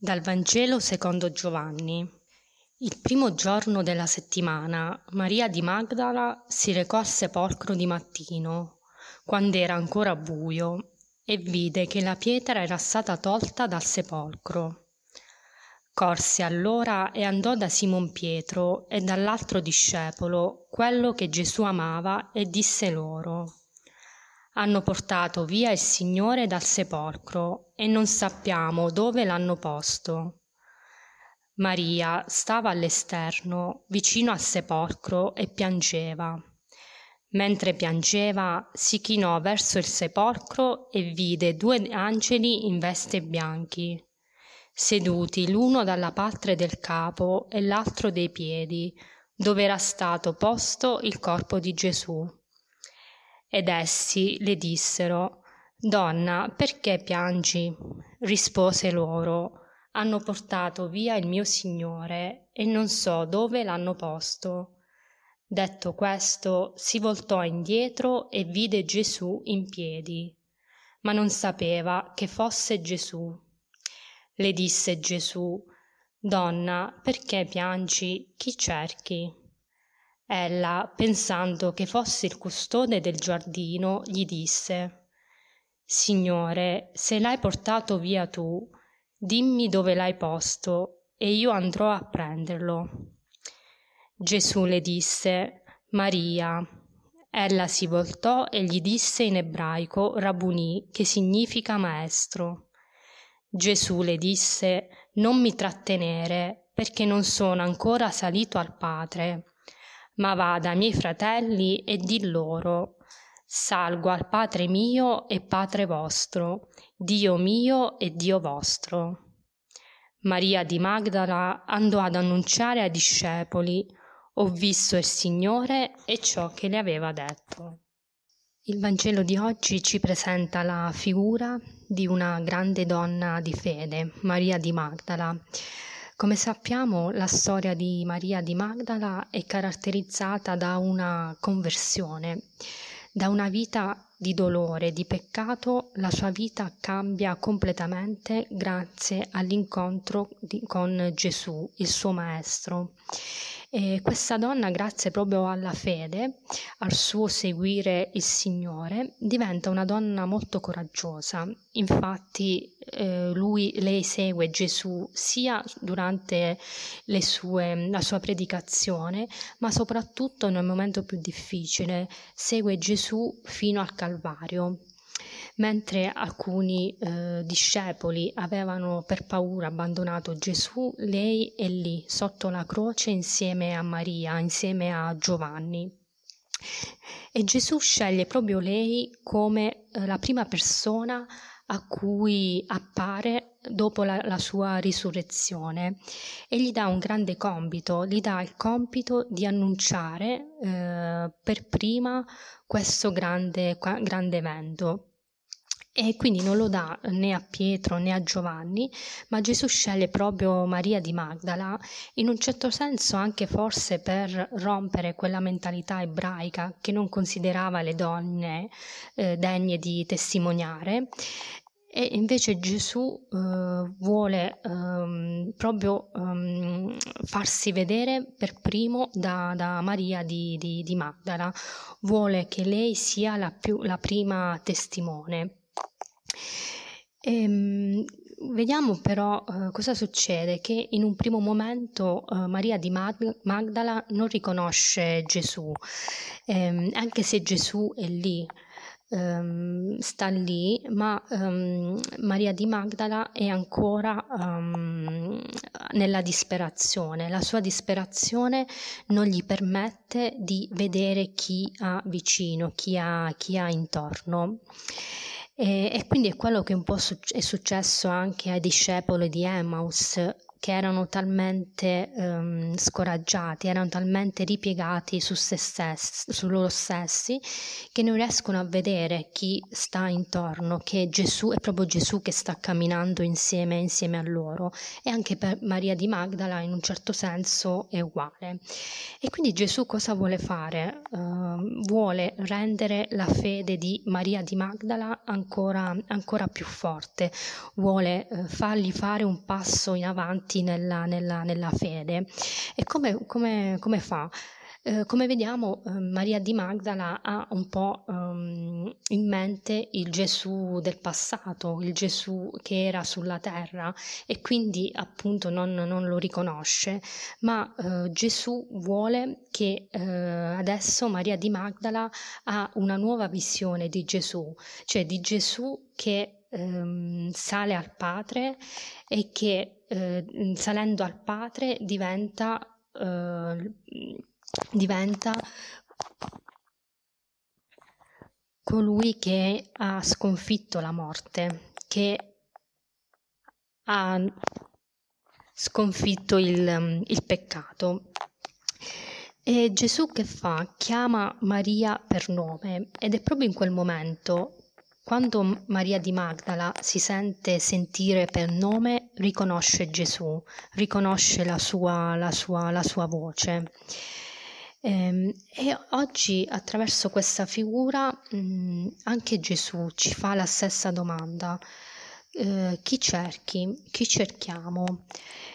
Dal Vangelo secondo Giovanni. Il primo giorno della settimana Maria di Magdala si recò al sepolcro di mattino, quando era ancora buio, e vide che la pietra era stata tolta dal sepolcro. Corse allora e andò da Simon Pietro e dall'altro discepolo, quello che Gesù amava, e disse loro hanno portato via il Signore dal sepolcro e non sappiamo dove l'hanno posto. Maria stava all'esterno, vicino al sepolcro, e piangeva. Mentre piangeva, si chinò verso il sepolcro e vide due angeli in veste bianchi, seduti l'uno dalla parte del capo e l'altro dei piedi, dove era stato posto il corpo di Gesù. Ed essi le dissero, Donna, perché piangi? Rispose loro, Hanno portato via il mio Signore e non so dove l'hanno posto. Detto questo, si voltò indietro e vide Gesù in piedi, ma non sapeva che fosse Gesù. Le disse Gesù, Donna, perché piangi? Chi cerchi? Ella, pensando che fosse il custode del giardino, gli disse Signore, se l'hai portato via tu, dimmi dove l'hai posto, e io andrò a prenderlo. Gesù le disse Maria. Ella si voltò e gli disse in ebraico Rabuni, che significa maestro. Gesù le disse Non mi trattenere, perché non sono ancora salito al Padre ma va dai miei fratelli e di loro, salgo al Padre mio e Padre vostro, Dio mio e Dio vostro. Maria di Magdala andò ad annunciare ai discepoli, ho visto il Signore e ciò che le aveva detto. Il Vangelo di oggi ci presenta la figura di una grande donna di fede, Maria di Magdala, come sappiamo, la storia di Maria di Magdala è caratterizzata da una conversione, da una vita di dolore, di peccato, la sua vita cambia completamente grazie all'incontro di, con Gesù, il suo maestro. E questa donna, grazie proprio alla fede, al suo seguire il Signore, diventa una donna molto coraggiosa. Infatti, eh, lui, lei segue Gesù sia durante sue, la sua predicazione, ma soprattutto nel momento più difficile, segue Gesù fino al Calvario mentre alcuni eh, discepoli avevano per paura abbandonato Gesù, lei è lì sotto la croce insieme a Maria, insieme a Giovanni. E Gesù sceglie proprio lei come eh, la prima persona a cui appare dopo la, la, sua risurrezione e gli dà un grande compito, gli dà il compito di annunciare eh, per prima questo grande, grande evento e quindi non lo dà né a Pietro né a Giovanni, ma Gesù sceglie proprio Maria di Magdala, in un certo senso anche forse per rompere quella mentalità ebraica che non considerava le donne eh, degne di testimoniare e invece Gesù eh, vuole eh, proprio eh, farsi vedere per primo da, da Maria di, di, di, Magdala, vuole che lei sia la, più, la prima testimone. Ehm, vediamo però eh, cosa succede, che in un primo momento eh, Maria di Mag- Magdala non riconosce Gesù, ehm, anche se Gesù è lì. Um, sta lì, ma um, Maria di Magdala è ancora um, nella disperazione. La sua disperazione non gli permette di vedere chi ha vicino, chi ha, chi ha intorno. E, e, quindi è quello che un po' è successo anche ai discepoli di Emmaus che erano talmente um, scoraggiati, erano talmente ripiegati su se stessi, su loro stessi, che non riescono a vedere chi sta intorno, che Gesù è proprio Gesù che sta camminando insieme, insieme a loro. E anche per Maria di Magdala in un certo senso è uguale. E quindi Gesù cosa vuole fare? Uh, vuole rendere la fede di Maria di Magdala ancora, ancora più forte, vuole uh, fargli fare un passo in avanti nella, nella, nella fede. E come, come, come fa? Eh, come vediamo, eh, Maria di Magdala ha un po' um, in mente il Gesù del passato, il Gesù che era sulla terra e quindi appunto non, non lo riconosce, ma eh, Gesù vuole che eh, adesso Maria di Magdala ha una nuova visione di Gesù, cioè di Gesù che ehm, sale al Padre e che eh, salendo al Padre diventa eh, diventa colui che ha sconfitto la morte, che ha sconfitto il, il peccato. E Gesù che fa? Chiama Maria per nome ed è proprio in quel momento quando Maria di Magdala si sente sentire per nome, riconosce Gesù, riconosce la sua, la sua, la sua voce. Ehm, e oggi attraverso questa figura mh, anche Gesù ci fa la stessa domanda. Eh, chi cerchi? Chi cerchiamo?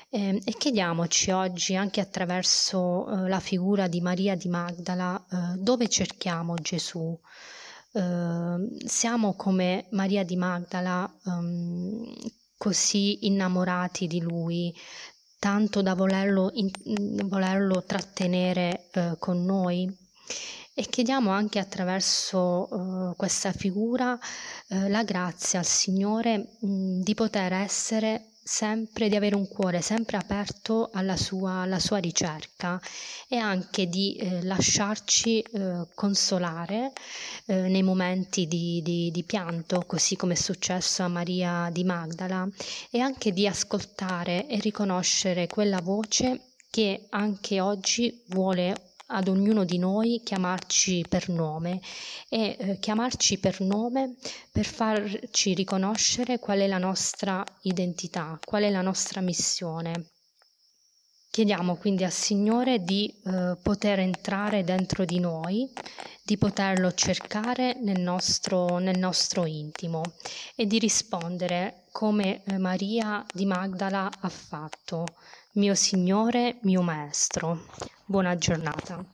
Eh, e chiediamoci oggi anche attraverso eh, la figura di Maria di Magdala eh, dove cerchiamo Gesù? Ehm, siamo come Maria di Magdala um, così innamorati di lui, tanto da volerlo, in, volerlo trattenere eh, con noi. E chiediamo anche attraverso eh, questa figura eh, la grazia al Signore mh, di poter essere sempre di avere un cuore sempre aperto alla sua, alla sua ricerca e anche di eh, lasciarci eh, consolare eh, nei momenti di, di, di, pianto, così come è successo a Maria di Magdala, e anche di ascoltare e riconoscere quella voce che anche oggi vuole ad ognuno di noi chiamarci per nome e eh, chiamarci per nome per farci riconoscere qual è la nostra identità, qual è la nostra missione. Chiediamo quindi al Signore di eh, poter entrare dentro di noi, di poterlo cercare nel nostro, nel nostro intimo e di rispondere come eh, Maria di Magdala ha fatto, mio Signore, mio Maestro. Buona giornata.